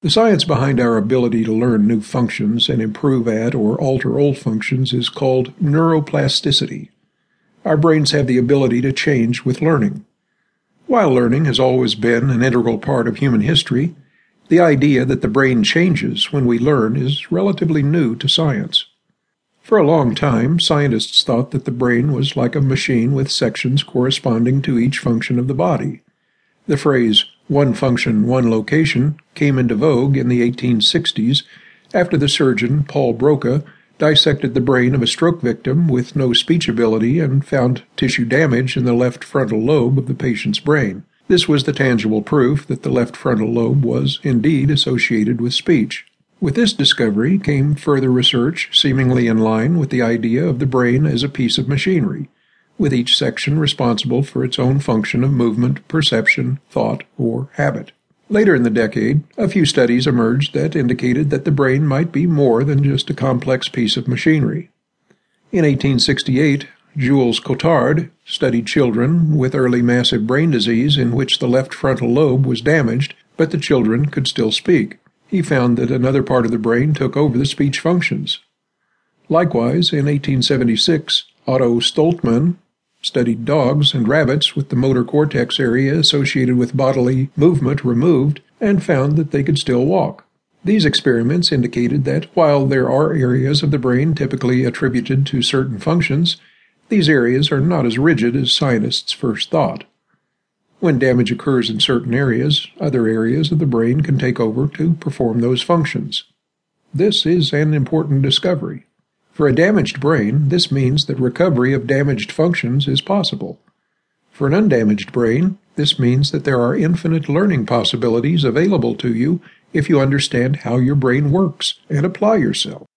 The science behind our ability to learn new functions and improve at or alter old functions is called neuroplasticity. Our brains have the ability to change with learning. While learning has always been an integral part of human history, the idea that the brain changes when we learn is relatively new to science. For a long time, scientists thought that the brain was like a machine with sections corresponding to each function of the body. The phrase one function, one location came into vogue in the 1860s after the surgeon Paul Broca dissected the brain of a stroke victim with no speech ability and found tissue damage in the left frontal lobe of the patient's brain. This was the tangible proof that the left frontal lobe was indeed associated with speech. With this discovery came further research seemingly in line with the idea of the brain as a piece of machinery with each section responsible for its own function of movement, perception, thought, or habit. Later in the decade, a few studies emerged that indicated that the brain might be more than just a complex piece of machinery. In 1868, Jules Cotard studied children with early massive brain disease in which the left frontal lobe was damaged, but the children could still speak. He found that another part of the brain took over the speech functions. Likewise, in 1876, Otto Soltmann studied dogs and rabbits with the motor cortex area associated with bodily movement removed, and found that they could still walk. These experiments indicated that while there are areas of the brain typically attributed to certain functions, these areas are not as rigid as scientists first thought. When damage occurs in certain areas, other areas of the brain can take over to perform those functions. This is an important discovery. For a damaged brain, this means that recovery of damaged functions is possible. For an undamaged brain, this means that there are infinite learning possibilities available to you if you understand how your brain works and apply yourself.